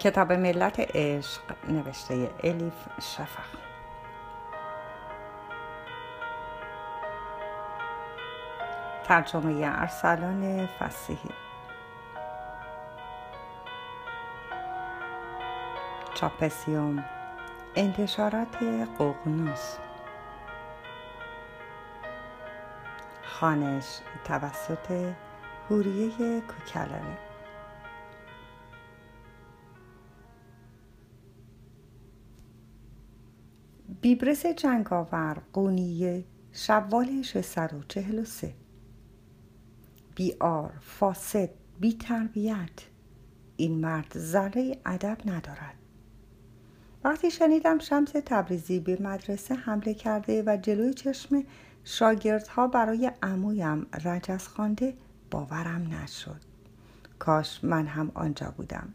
کتاب ملت عشق نوشته الیف شفق. ترجمه ارسلان فسیحی. چاپسیوم انتشارات ققنوس خانش توسط هوریه کوکلانی. بیبرس جنگاور قونیه شوال 643 بیار فاسد بی تربیت. این مرد ذره ادب ندارد. وقتی شنیدم شمس تبریزی به مدرسه حمله کرده و جلوی چشم شاگردها برای عمویم رجز خوانده باورم نشد. کاش من هم آنجا بودم.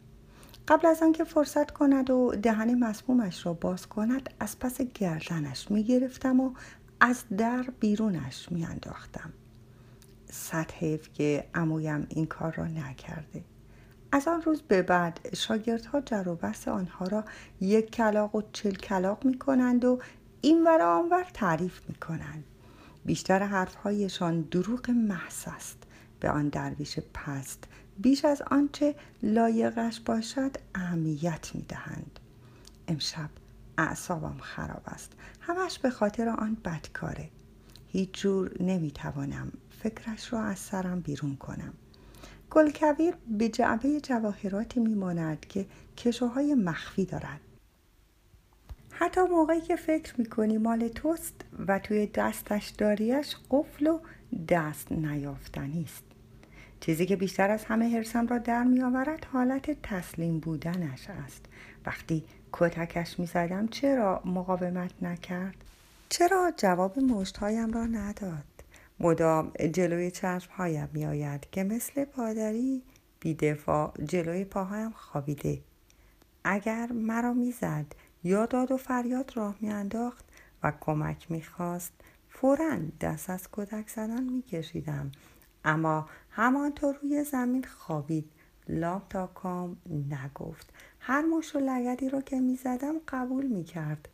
قبل از آنکه فرصت کند و دهن مسمومش را باز کند از پس گردنش می گرفتم و از در بیرونش می انداختم. صد حیف که امویم این کار را نکرده. از آن روز به بعد شاگردها جر و بحث آنها را یک کلاق و چل کلاق می کنند و این ور آنور تعریف می کنند. بیشتر حرفهایشان دروغ محض است به آن درویش پست بیش از آنچه لایقش باشد اهمیت می دهند. امشب اعصابم خراب است. همش به خاطر آن بدکاره. هیچ جور نمی توانم فکرش را از سرم بیرون کنم. گلکویر به جعبه جواهراتی میماند که کشوهای مخفی دارد. حتی موقعی که فکر می‌کنی مال توست و توی دستش داریش قفل و دست نیافتنی است. چیزی که بیشتر از همه حرسم را در می آورد حالت تسلیم بودنش است وقتی کتکش می زدم چرا مقاومت نکرد؟ چرا جواب مشتهایم را نداد؟ مدام جلوی چشمهایم می آید که مثل پادری بیدفاع جلوی پاهایم خوابیده اگر مرا می‌زد یا داد و فریاد راه میانداخت و کمک می‌خواست فورا دست از کودک زدن میکشیدم اما همانطور روی زمین خوابید. لام تا کام نگفت. هر مش و لگدی رو که می‌زدم قبول می‌کرد.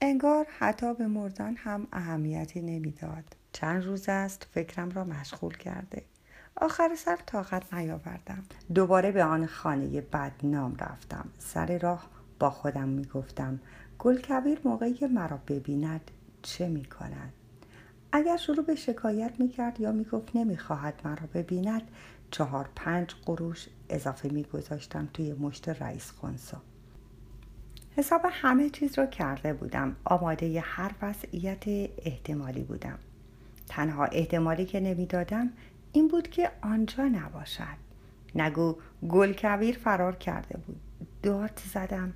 انگار حتی به مردن هم اهمیتی نمی‌داد. چند روز است فکرم را مشغول کرده. آخر سر طاقت نیاوردم. دوباره به آن خانه بدنام رفتم. سر راه با خودم می‌گفتم گلکبیر موقعی که مرا ببیند چه می‌کند؟ اگر شروع به شکایت می‌کرد یا می‌گفت نمی‌خواهد مرا ببیند چهار پنج قروش اضافه میگذاشتم توی مشت رئیس خونسا. حساب همه چیز را کرده بودم. آماده هر وضعیت احتمالی بودم. تنها احتمالی که نمی‌دادم این بود که آنجا نباشد. نگو گل کویر فرار کرده بود. داد زدم.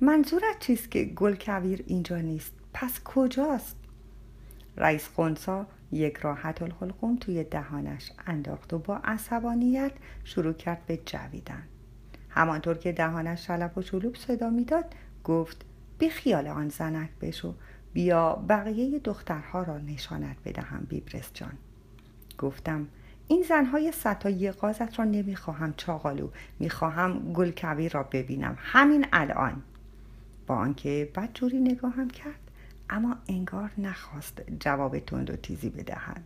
منظورت چیست که گل کویر اینجا نیست؟ پس کجاست؟ رئیس خونسا یک راحت الحلقوم توی دهانش انداخت و با عصبانیت شروع کرد به جویدن. همانطور که دهانش شلب و شلوب صدا می‌داد گفت بی خیال آن زنک بشو بیا بقیه دخترها را نشانت بدهم بیبرس جان. گفتم این زنهای ستایی قازت را نمی‌خواهم چاقالو می‌خواهم گلکوی را ببینم همین الان. با آنکه بدجوری نگاهم کرد اما انگار نخواست جواب تند و تیزی بدهد.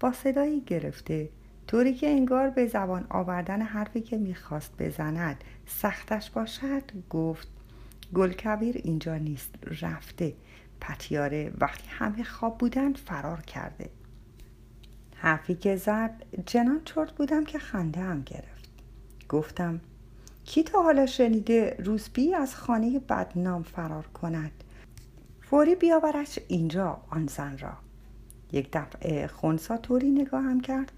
با صدایی گرفته طوری که انگار به زبان آوردن حرفی که می‌خواست بزند سختش باشد گفت گلکبیر اینجا نیست رفته. پتیاره وقتی همه خواب بودند فرار کرده. حرفی که زد جنان چرت بودم که خنده هم گرفت. گفتم کی تا حالا شنیده روسبی از خانه بدنام فرار کند؟ فوری بیاورش اینجا آن زن را. یک دفعه خونسا طوری نگاهم کرد.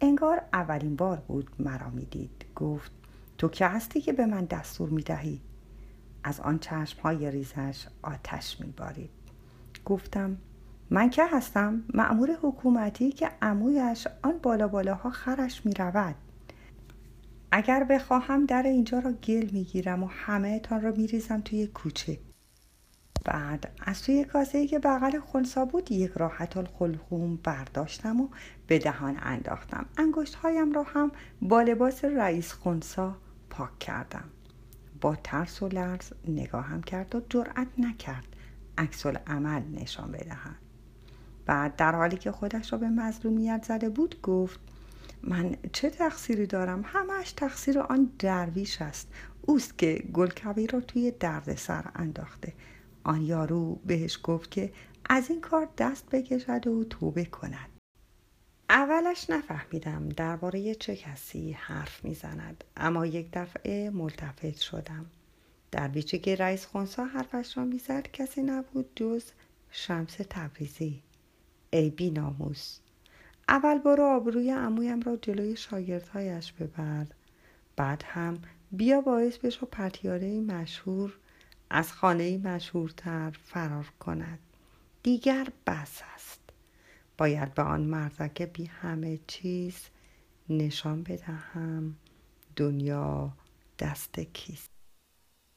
انگار اولین بار بود مرا می‌دید. گفت تو که هستی که به من دستور می‌دهی؟ از آن چشم های ریزش آتش میبارید. گفتم من که هستم؟ معمور حکومتی که عمویش آن بالا بالاها خرش می رود. اگر بخواهم در اینجا را گل می گیرم و همه تان را می ریزم توی کوچه. بعد از توی کاسه که بغل خونسا بود یک راحت الخلقوم برداشتم و به دهان انداختم. انگشت هایم را هم با لباس رئیس خونسا پاک کردم. با ترس و لرز نگاهم کرد و جرأت نکرد عکس عمل نشان بدهد بعد در حالی که خودش را به مظلومیت زده بود گفت من چه تقصیری دارم؟ همش تقصیر آن درویش است. اوست که گلکبی را توی دردسر انداخته. آن یارو بهش گفت که از این کار دست بکشد و توبه کند. اولش نفهمیدم درباره چه کسی حرف می‌زند اما یک دفعه ملتفت شدم. در بیچه که رئیس خونسا حرفش را می‌زد کسی نبود جز شمس تبریزی. ای بی ناموس اول برو آبروی عمویم را جلوی شاگردهایش ببر بعد هم بیا باعث بشو پتیاره مشهور از خانه مشهورتر فرار کند. دیگر بس است. باید به آن مردک بی همه چیز نشان بدهم. دنیا دست کیست؟